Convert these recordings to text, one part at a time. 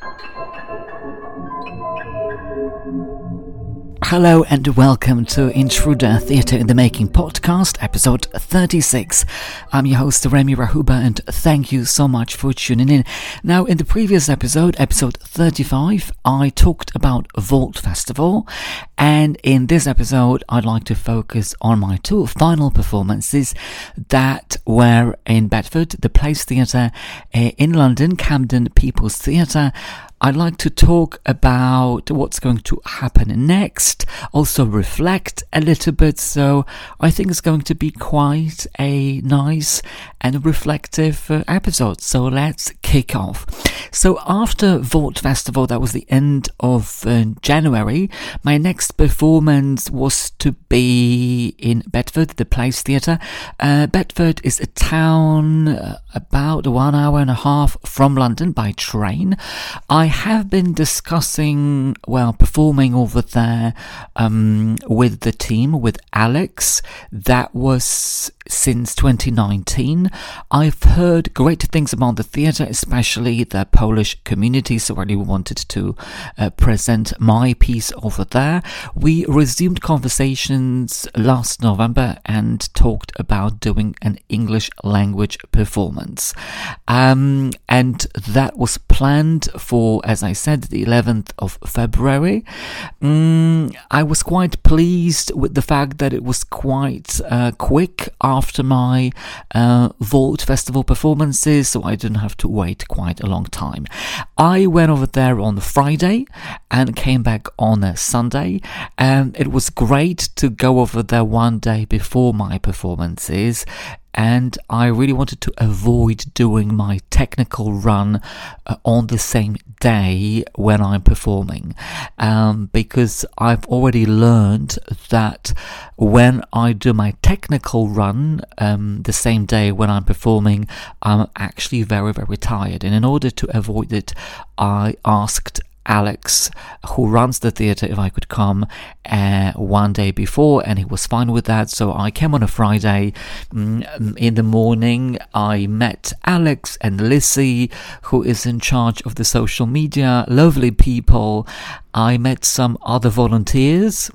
Thank you. Hello and welcome to Intruder Theatre in the Making podcast, episode 36. I'm your host, Remi Rachuba, and thank you so much for tuning in. Now, in the previous episode, episode 35, I talked about Vault Festival, and in this episode, I'd like to focus on my two final performances that were in Bedford, the Place Theatre, eh, in London, Camden People's Theatre, I'd like to talk about what's going to happen next, also reflect a little bit. So I think it's going to be quite a nice and reflective uh, episode. So let's kick off. So after Vault Festival, that was the end of uh, January, my next performance was to be in Bedford, the Place Theatre. Uh, Bedford is a town uh, about one hour and a half from London by train. I have been discussing, well, performing over there um, with the team, with Alex. That was since 2019. I've heard great things about the theatre, especially the Polish community, so I really wanted to uh, present my piece over there. We resumed conversations last November and talked about doing an English language performance. Um, and that was planned for, as I said, the 11th of February. Mm, I was quite pleased with the fact that it was quite uh, quick after my uh, Vault Festival performances, so I didn't have to wait quite a long time. I went over there on Friday and came back on a Sunday, and it was great to go over there one day before my performances and I really wanted to avoid doing my technical run uh, on the same day when I'm performing um, because I've already learned that when I do my technical run um, the same day when I'm performing, I'm actually very, very tired. And in order to avoid it, I asked Alex, who runs the theatre, if I could come uh, one day before, and he was fine with that. So I came on a Friday mm, in the morning. I met Alex and Lizzie, who is in charge of the social media. Lovely people. I met some other volunteers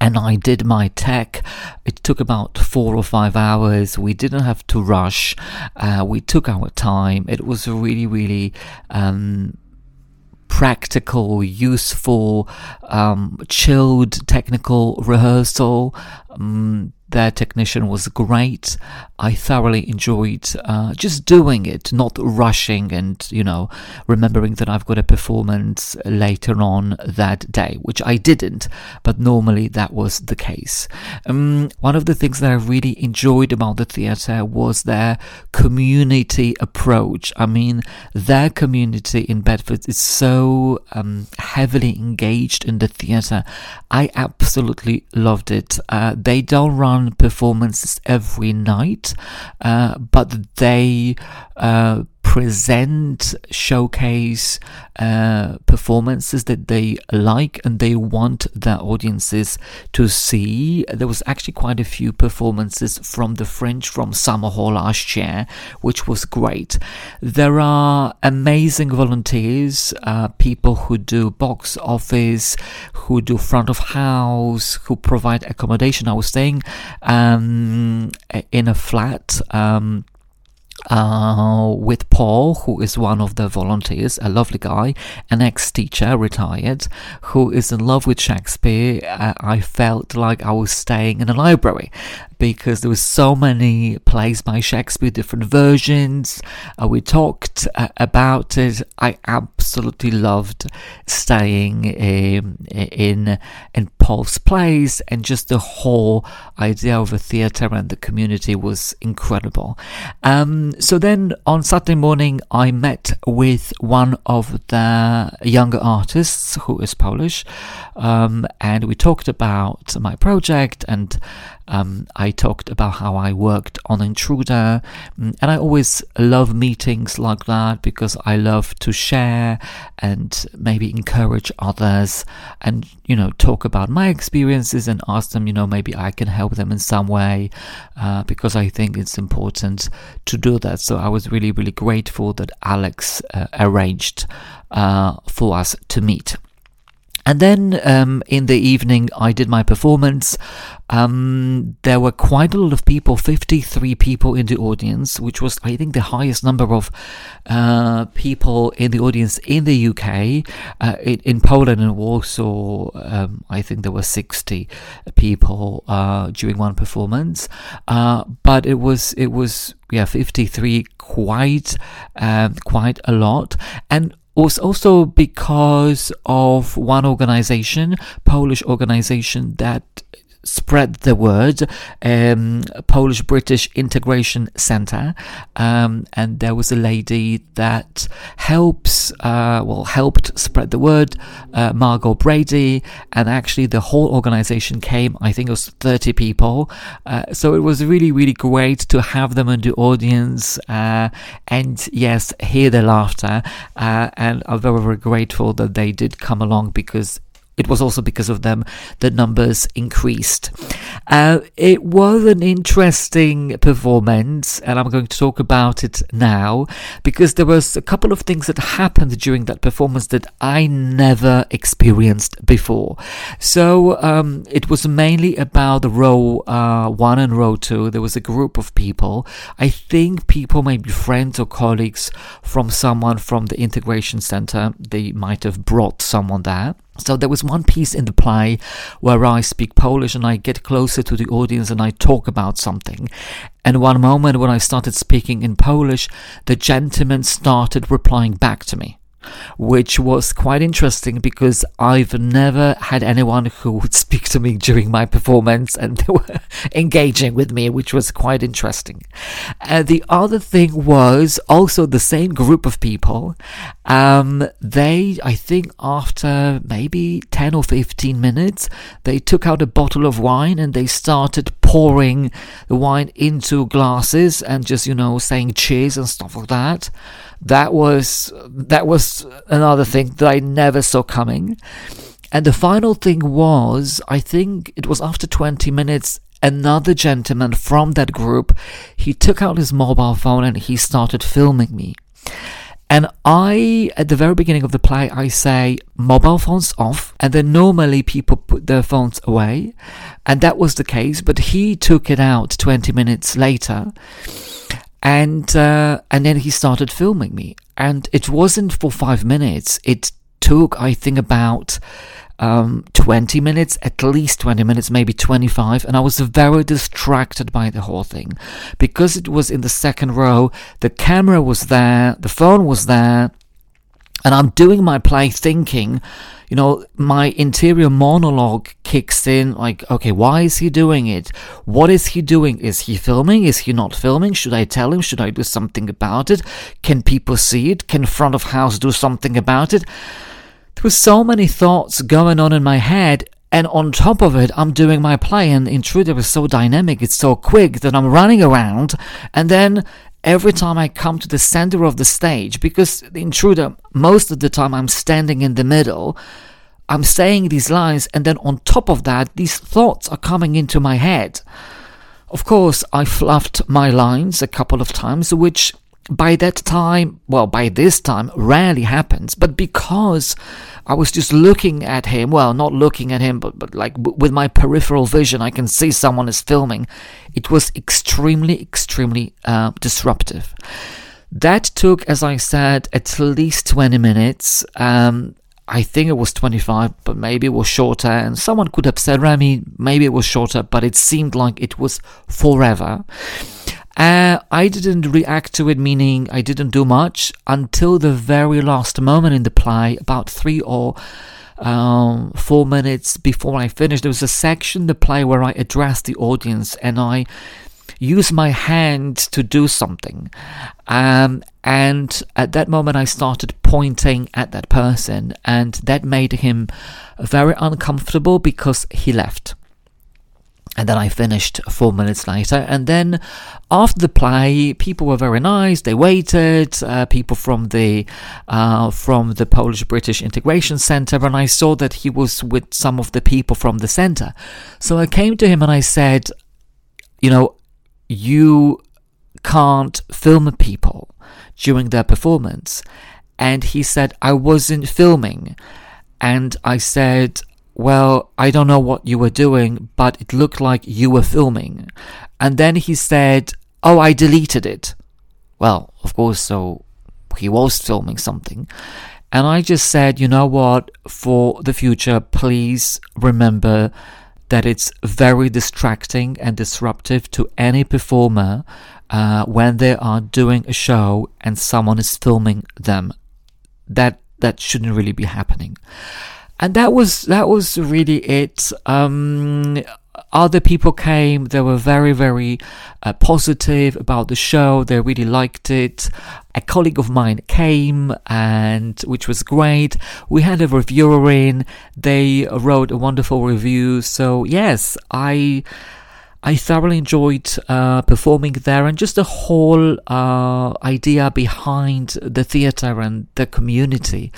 and I did my tech. It took about four or five hours. We didn't have to rush. Uh, we took our time. It was really, really um, practical, useful, um, chilled technical rehearsal. Um, their technician was great. I thoroughly enjoyed uh, just doing it, not rushing and, you know, remembering that I've got a performance later on that day, which I didn't, but normally that was the case. Um, one of the things that I really enjoyed about the theatre was their community approach. I mean, their community in Bedford is so um, heavily engaged in the theatre. I absolutely loved it. Uh, they don't run performances every night, uh, but they uh, present, showcase uh, performances that they like and they want their audiences to see. There was actually quite a few performances from the Fringe from Summerhall last year, which was great. There are amazing volunteers, uh, people who do box office, who do front of house, who provide accommodation. I was staying um, in a flat. Um, uh, with Paul, who is one of the volunteers, a lovely guy, an ex teacher, retired, who is in love with Shakespeare. Uh, I felt like I was staying in a library because there was so many plays by Shakespeare, different versions. Uh, we talked uh, about it. I absolutely loved staying in, in in Paul's plays, and just the whole idea of a theatre and the community was incredible. Um, so then on Saturday morning, I met with one of the younger artists who is Polish, um, and we talked about my project and um, I talked about how I worked on Intruder, mm, and I always love meetings like that because I love to share and maybe encourage others and, you know, talk about my experiences and ask them, you know, maybe I can help them in some way uh, because I think it's important to do that. So I was really, really grateful that Alex uh, arranged uh, for us to meet. And then um, in the evening, I did my performance. Um, there were quite a lot of people, 53 people in the audience, which was, I think, the highest number of uh, people in the audience in the UK. Uh, in, in, Poland and Warsaw, um, I think there were 60 people uh, during one performance. Uh, but it was, it was, yeah, 53, quite, um, quite a lot. And was also because of one organization, Polish organization that spread the word, um, Polish British Integration Center, um, and there was a lady that helps, uh, well, helped spread the word, uh, Margot Brady, and actually the whole organization came. I think it was thirty people, uh, so it was really, really great to have them in the audience, uh, and yes, hear the laughter, uh, and I'm very, very grateful that they did come along because it was also because of them that numbers increased. Uh, it was an interesting performance, and I'm going to talk about it now because there was a couple of things that happened during that performance that I never experienced before. So um, it was mainly about the row uh, one and row two. There was a group of people. I think people may be friends or colleagues from someone from the integration center. They might have brought someone there. So there was one piece in the play where I speak Polish and I get closer to the audience and I talk about something. And one moment when I started speaking in Polish, the gentleman started replying back to me which was quite interesting because I've never had anyone who would speak to me during my performance and they were engaging with me, which was quite interesting. Uh, the other thing was also the same group of people. Um, they, I think, after maybe 10 or 15 minutes, they took out a bottle of wine and they started pouring the wine into glasses and just, you know, saying cheers and stuff like that. That was that was another thing that I never saw coming. And the final thing was, I think it was after 20 minutes, another gentleman from that group, he took out his mobile phone and he started filming me. And I, at the very beginning of the play, I say mobile phones off, and then normally people put their phones away, and that was the case, but he took it out 20 minutes later. And uh, and then he started filming me, and it wasn't for five minutes. It took, I think, about um, 20 minutes, at least 20 minutes, maybe 25, and I was very distracted by the whole thing because it was in the second row. The camera was there, the phone was there, and I'm doing my play thinking you know, my interior monologue kicks in like, okay, why is he doing it? What is he doing? Is he filming? Is he not filming? Should I tell him? Should I do something about it? Can people see it? Can front of house do something about it? There were so many thoughts going on in my head, and on top of it, I'm doing my play, and Intruder is so dynamic, it's so quick that I'm running around, and then every time I come to the center of the stage, because the intruder, most of the time I'm standing in the middle, I'm saying these lines, and then on top of that, these thoughts are coming into my head. Of course, I fluffed my lines a couple of times, which by that time, well, by this time, rarely happens. But because I was just looking at him, well, not looking at him, but, but like with my peripheral vision, I can see someone is filming. It was extremely, extremely uh, disruptive. That took, as I said, at least 20 minutes. Um, I think it was 25, but maybe it was shorter. And someone could have said, Remi, maybe it was shorter, but it seemed like it was forever. Uh, I didn't react to it, meaning I didn't do much until the very last moment in the play, about three or um, four minutes before I finished. There was a section in the play where I addressed the audience and I used my hand to do something. Um, and at that moment, I started pointing at that person, and that made him very uncomfortable because he left and then I finished four minutes later. And then after the play, people were very nice. They waited. Uh, people from the uh, from the Polish British Integration Center, and I saw that he was with some of the people from the center. So I came to him and I said, "You know, you can't film people during their performance." and he said, I wasn't filming. And I said, Well, I don't know what you were doing, but it looked like you were filming. And then he said, Oh, I deleted it. Well, of course, so he was filming something. And I just said, you know what, for the future, please remember that it's very distracting and disruptive to any performer uh, when they are doing a show and someone is filming them. That that shouldn't really be happening. And that was that was really it. Um, other people came. They were very, very uh, positive about the show. They really liked it. A colleague of mine came, and which was great. We had a reviewer in. They wrote a wonderful review. So yes, I. I thoroughly enjoyed uh, performing there and just the whole uh, idea behind the theatre and the community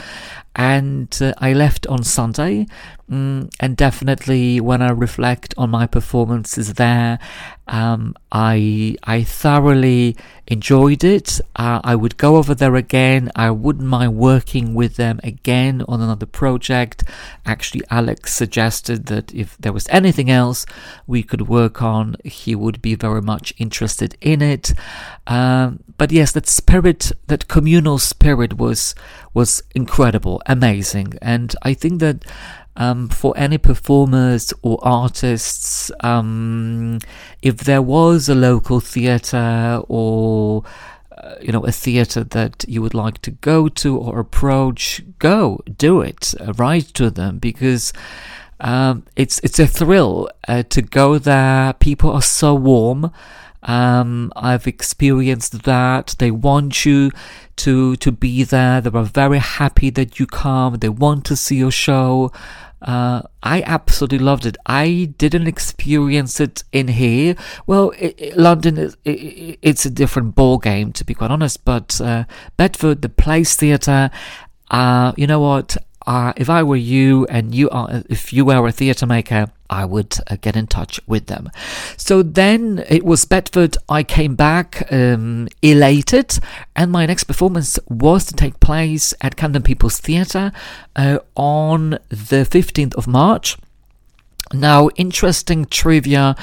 and uh, I left on Sunday. Mm, and definitely, when I reflect on my performances there, um, I I thoroughly enjoyed it. Uh, I would go over there again. I wouldn't mind working with them again on another project. Actually, Alex suggested that if there was anything else we could work on, he would be very much interested in it. Um, but yes, that spirit, that communal spirit, was was incredible, amazing, and I think that. Um, for any performers or artists, um, if there was a local theatre or uh, you know a theatre that you would like to go to or approach, go do it, uh, write to them because um, it's it's a thrill uh, to go there. People are so warm. Um, I've experienced that. They want you to to be there. They are very happy that you come. They want to see your show. Uh, I absolutely loved it. I didn't experience it in here. Well, it, it, London is it, it's a different ball game to be quite honest. But uh, Bedford, the Place Theatre, uh, you know what? Uh, if I were you and you are, if you were a theatre maker, I would uh, get in touch with them. So then it was Bedford. I came back um, elated, and my next performance was to take place at Camden People's Theatre uh, on the 15th of March. Now, interesting trivia.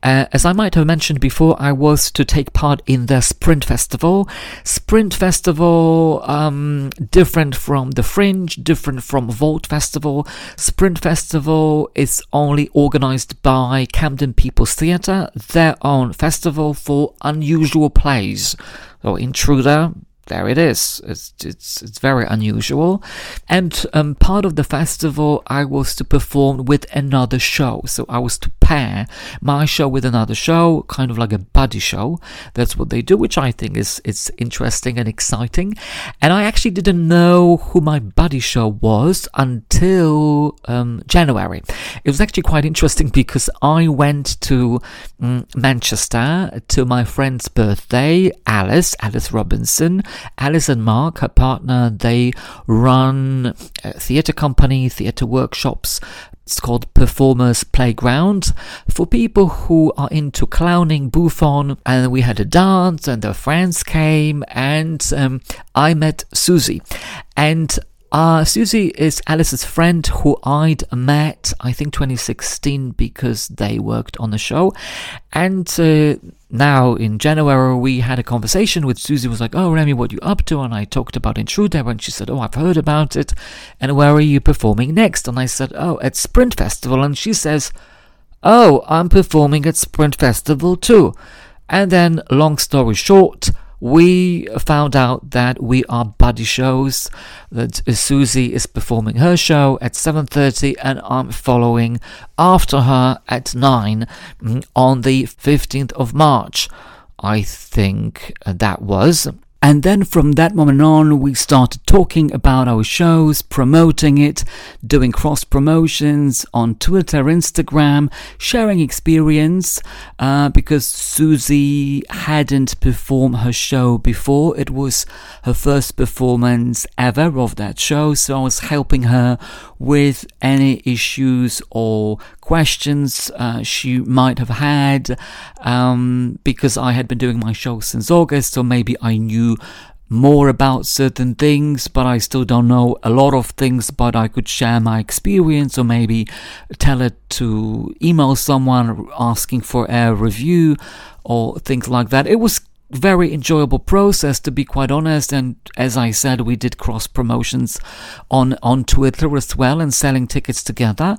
Uh, as I might have mentioned before, I was to take part in the Sprint Festival. Sprint Festival, um, different from the Fringe, different from Vault Festival. Sprint Festival is only organized by Camden People's Theatre, their own festival for unusual plays. So, Intruder, there it is. It's it's it's very unusual, and um, part of the festival I was to perform with another show. So I was to pair my show with another show, kind of like a buddy show. That's what they do, which I think is it's interesting and exciting. And I actually didn't know who my buddy show was until um, January. It was actually quite interesting because I went to um, Manchester to my friend's birthday, Alice Alice Robinson Alice and Mark, her partner, they run a theatre company, theatre workshops. It's called Performers Playground for people who are into clowning, bouffon. And we had a dance, and their friends came, and um, I met Susie. And uh, Susie is Alice's friend who I'd met, I think 2016, because they worked on the show. And uh, now in January, we had a conversation with Susie, was like, Oh, Remi, what you up to? And I talked about Intruder, and she said, Oh, I've heard about it. And where are you performing next? And I said, Oh, at Sprint Festival. And she says, Oh, I'm performing at Sprint Festival too. And then, long story short, we found out that we are buddy shows that Susie is performing her show at 7:30 and I'm following after her at 9 mm, on the 15th of March. I think that was and then from that moment on, we started talking about our shows, promoting it, doing cross promotions on Twitter, Instagram, sharing experience, uh, because Susie hadn't performed her show before. It was her first performance ever of that show, so I was helping her with any issues or questions uh, she might have had um, because I had been doing my show since August, so maybe I knew more about certain things, but I still don't know a lot of things, but I could share my experience or maybe tell it to email someone asking for a review or things like that. It was very enjoyable process to be quite honest and as i said we did cross promotions on on twitter as well and selling tickets together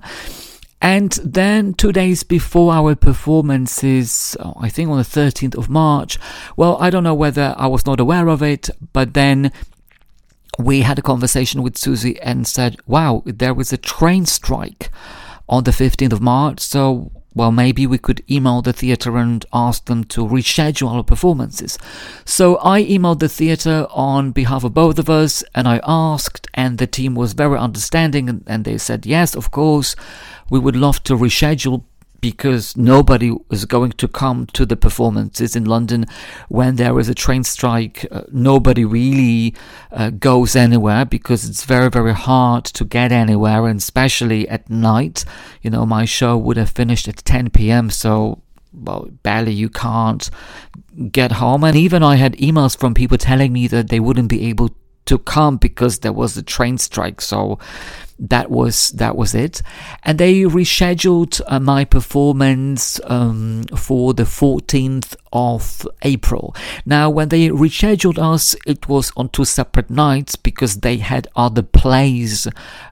and then two days before our performances, oh, I think on the 13th of March, well, I don't know whether I was not aware of it, but then we had a conversation with Susie and said, wow, there was a train strike on the 15th of March. So, well, maybe we could email the theatre and ask them to reschedule our performances. So I emailed the theatre on behalf of both of us and I asked, and the team was very understanding and, and they said, yes, of course we would love to reschedule because nobody is going to come to the performances in London when there is a train strike. Uh, nobody really uh, goes anywhere because it's very, very hard to get anywhere, and especially at night. You know, my show would have finished at 10 p.m., so well, barely you can't get home. And even I had emails from people telling me that they wouldn't be able to come because there was a train strike. So that was that was it and they rescheduled uh, my performance um, for the 14th of April. Now, when they rescheduled us, it was on two separate nights because they had other plays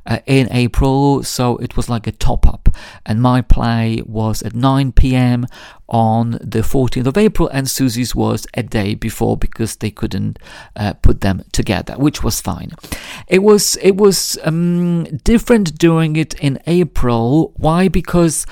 uh, in April, so it was like a top up. And my play was at 9 p.m. on the 14th of April, and Susie's was a day before because they couldn't uh, put them together, which was fine. It was it was um, different doing it in April. Why? Because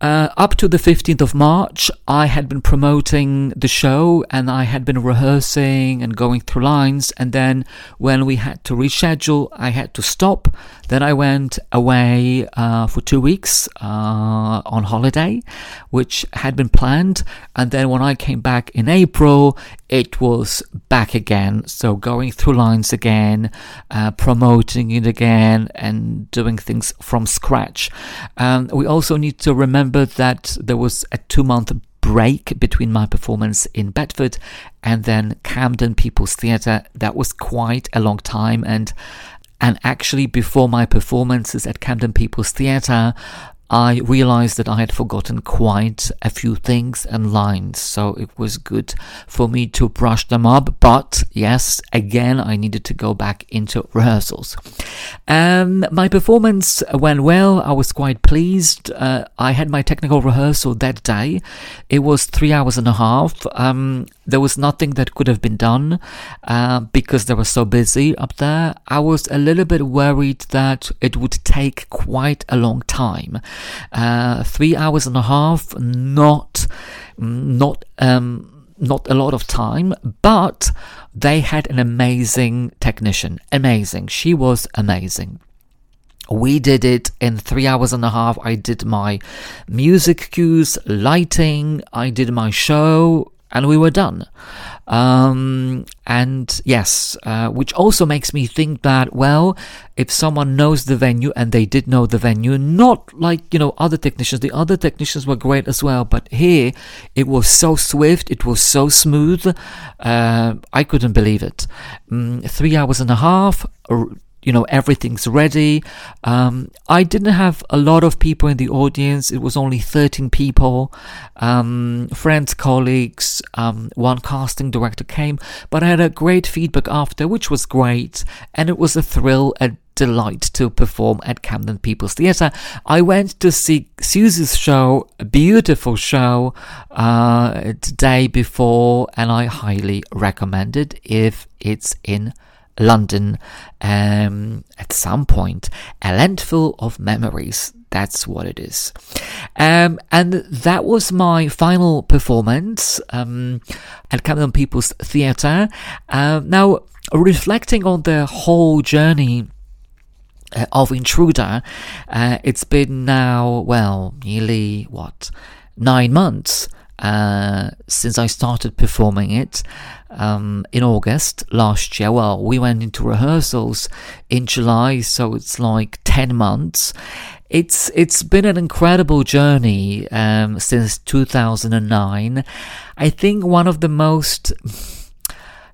uh, up to the 15th of March, I had been promoting the show and I had been rehearsing and going through lines. And then when we had to reschedule, I had to stop. Then I went away uh, for two weeks uh, on holiday, which had been planned. And then when I came back in April, it was back again. So going through lines again, uh, promoting it again, and doing things from scratch. Um, we also need to remember that there was a two month break between my performance in Bedford and then Camden People's Theatre. That was quite a long time and and actually before my performances at Camden People's Theatre I realized that I had forgotten quite a few things and lines, so it was good for me to brush them up. But yes, again, I needed to go back into rehearsals. Um, my performance went well. I was quite pleased. Uh, I had my technical rehearsal that day. It was three hours and a half. Um, there was nothing that could have been done uh, because they were so busy up there. I was a little bit worried that it would take quite a long time. Uh, three hours and a half, not, not, um, not a lot of time, but they had an amazing technician. Amazing. She was amazing. We did it in three hours and a half. I did my music cues, lighting, I did my show, and we were done. Um, and yes, uh, which also makes me think that, well, if someone knows the venue and they did know the venue, not like, you know, other technicians, the other technicians were great as well, but here it was so swift, it was so smooth, uh, I couldn't believe it. Mm, three hours and a half, you know everything's ready. Um, i didn't have a lot of people in the audience. It was only 13 people. Um, friends colleagues um, one casting director came but i had a great feedback after which was great and it was a thrill a delight to perform at camden people's theatre. I went to see susie's show a beautiful show uh, the day before and i highly recommend it if it's in London um, at some point. A landfill of memories. That's what it is. Um, and that was my final performance um, at Camden People's Theatre. Uh, now, reflecting on the whole journey uh, of Intruder, uh, it's been now, well, nearly what, nine months uh, since I started performing it um, in August last year. Well, we went into rehearsals in July, so it's like 10 months. It's it's been an incredible journey um, since 2009. I think one of the most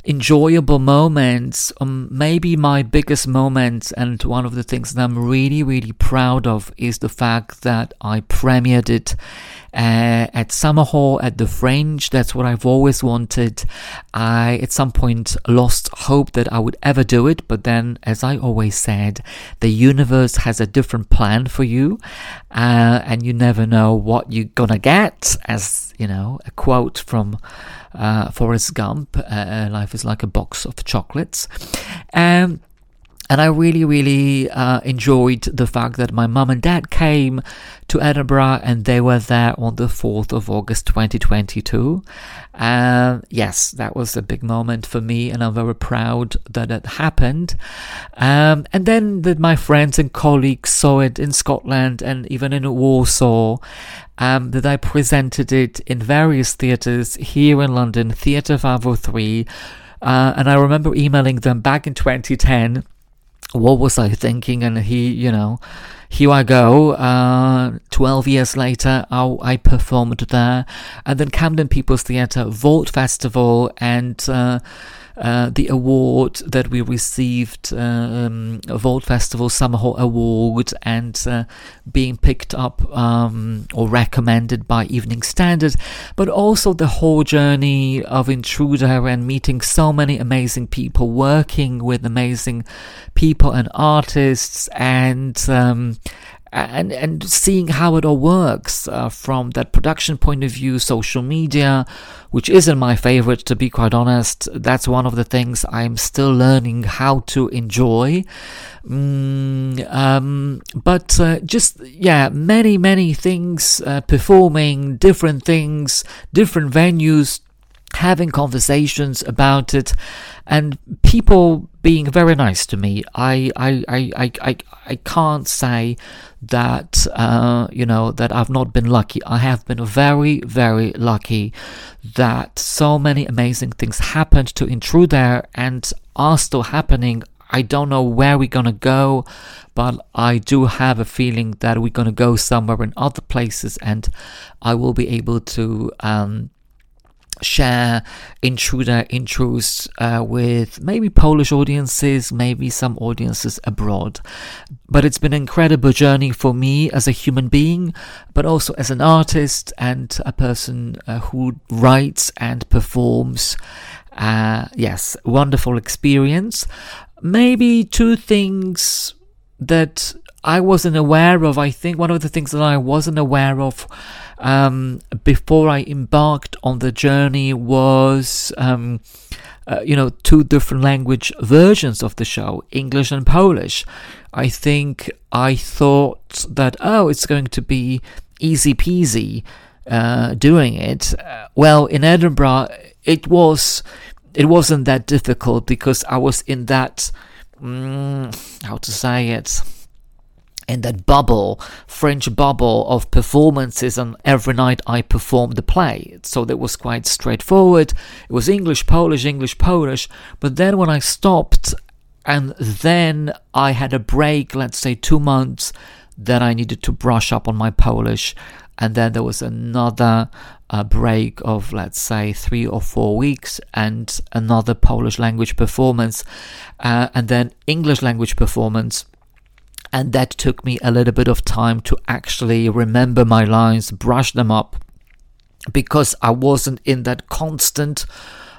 enjoyable moments, um, maybe my biggest moment, and one of the things that I'm really, really proud of is the fact that I premiered it uh, at Summerhall at the Fringe. That's what I've always wanted. I, at some point, lost hope that I would ever do it, but then, as I always said, the universe has a different plan for you, uh, and you never know what you're gonna get, as you know, a quote from uh, Forrest Gump, uh, Life is like a box of chocolates. Um, and I really, really uh, enjoyed the fact that my mum and dad came to Edinburgh and they were there on the 4th of August 2022. Uh, yes, that was a big moment for me and I'm very proud that it happened. Um, and then that my friends and colleagues saw it in Scotland and even in Warsaw um, that I presented it in various theatres here in London, Theatre 503. Uh, and I remember emailing them back in 2010. What was I thinking? And he, you know, here I go. Uh, 12 years later, I, I, performed there. And then Camden People's Theatre, Vault Festival, and uh, uh, the award that we received, um, Vault Festival Summerhall Award, and uh, being picked up um, or recommended by Evening Standard, but also the whole journey of Intruder and meeting so many amazing people, working with amazing people and artists, and um, and and seeing how it all works uh, from that production point of view, social media, which isn't my favorite to be quite honest. That's one of the things I'm still learning how to enjoy. Mm, um, but uh, just yeah, many many things, uh, performing different things, different venues, having conversations about it and people being very nice to me. I I, I, I, I, can't say that uh, you know that I've not been lucky. I have been very very lucky that so many amazing things happened to Intruder and are still happening. I don't know where we're gonna go, but I do have a feeling that we're gonna go somewhere in other places, and I will be able to um, share intruder intros uh, with maybe Polish audiences, maybe some audiences abroad. But it's been an incredible journey for me as a human being, but also as an artist and a person uh, who writes and performs. Uh, yes, wonderful experience. Maybe two things that I wasn't aware of. I think one of the things that I wasn't aware of um, before I embarked on the journey was, um, uh, you know, two different language versions of the show, English and Polish. I think I thought that, oh, it's going to be easy peasy uh, doing it. Uh, well, in Edinburgh, it was. It wasn't that difficult because I was in that, mm, how to say it, in that bubble, Fringe bubble of performances, and every night I performed the play. So that was quite straightforward. It was English, Polish, English, Polish. But then when I stopped, and then I had a break, let's say two months, then I needed to brush up on my Polish. And then there was another uh, break of, let's say, three or four weeks, and another Polish language performance, uh, and then English language performance and that took me a little bit of time to actually remember my lines, brush them up, because I wasn't in that constant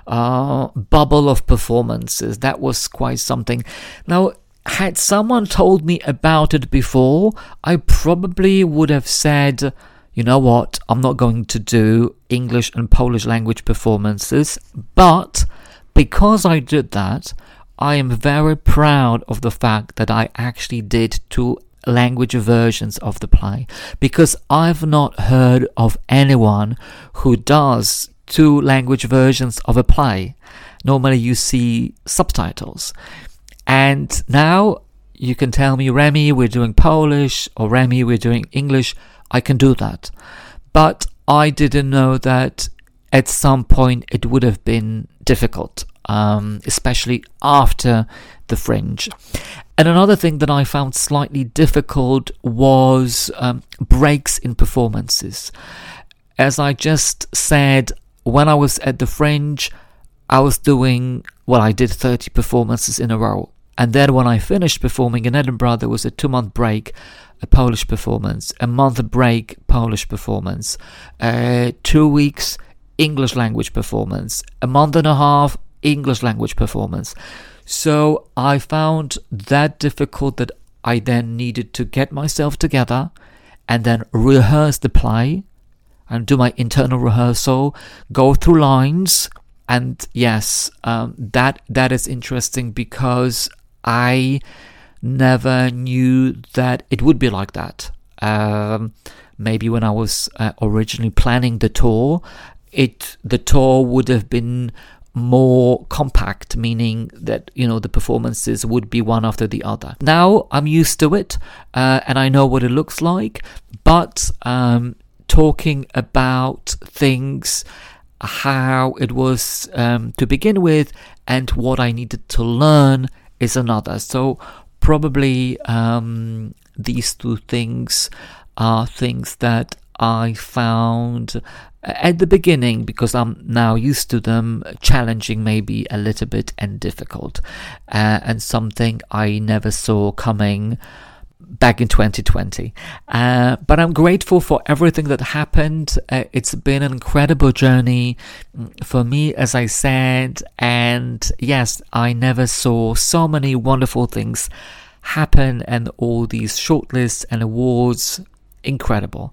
uh, bubble of performances. That was quite something. Now, had someone told me about it before, I probably would have said, you know what, I'm not going to do English and Polish language performances, but because I did that, I am very proud of the fact that I actually did two language versions of the play because I've not heard of anyone who does two language versions of a play. Normally you see subtitles. And now you can tell me, Remi, we're doing Polish, or Remi, we're doing English. I can do that. But I didn't know that at some point it would have been difficult um, especially after the fringe. And another thing that I found slightly difficult was um, breaks in performances. As I just said, when I was at the fringe, I was doing well, I did 30 performances in a row. And then when I finished performing in Edinburgh, there was a two month break, a Polish performance, a month break, Polish performance, uh, two weeks, English language performance, a month and a half, English language performance. So I found that difficult that I then needed to get myself together and then rehearse the play and do my internal rehearsal, go through lines. And yes, um, that that is interesting because I never knew that it would be like that. Um, maybe when I was uh, originally planning the tour, it the tour would have been more compact, meaning that you know the performances would be one after the other. Now I'm used to it, uh, and I know what it looks like. But um, talking about things, how it was um, to begin with, and what I needed to learn is another. So probably um, these two things are things that I found at the beginning, because I'm now used to them, challenging maybe a little bit and difficult, uh, and something I never saw coming back in 2020. Uh, but I'm grateful for everything that happened. Uh, it's been an incredible journey for me, as I said. And yes, I never saw so many wonderful things happen and all these shortlists and awards incredible.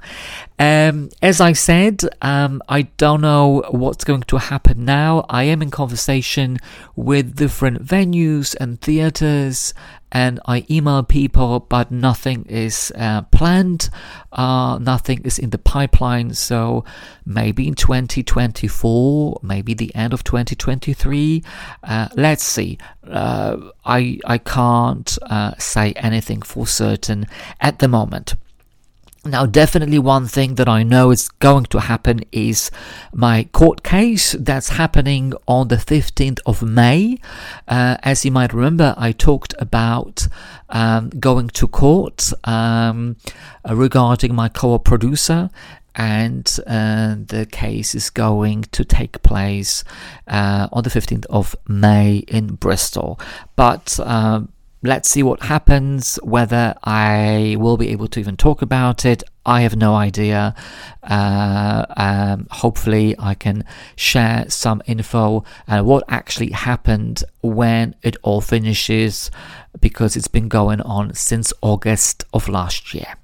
Um, as I said, um, I don't know what's going to happen now. I am in conversation with different venues and theaters, and I email people, but nothing is uh, planned. Uh, nothing is in the pipeline. So maybe in 2024, maybe the end of 2023. Uh, let's see. Uh, I I can't uh, say anything for certain at the moment. Now, definitely one thing that I know is going to happen is my court case that's happening on the 15th of May. Uh, as you might remember, I talked about um, going to court um, regarding my co producer and uh, the case is going to take place uh, on the 15th of May in Bristol. But uh, Let's see what happens, whether I will be able to even talk about it. I have no idea. Uh, um, hopefully, I can share some info uh, what actually happened when it all finishes because it's been going on since August of last year.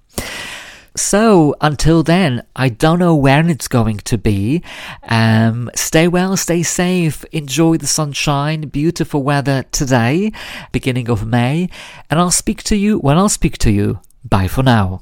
So until then, I don't know when it's going to be. Um, stay well, stay safe, enjoy the sunshine, beautiful weather today, beginning of May, and I'll speak to you when I'll speak to you. Bye for now.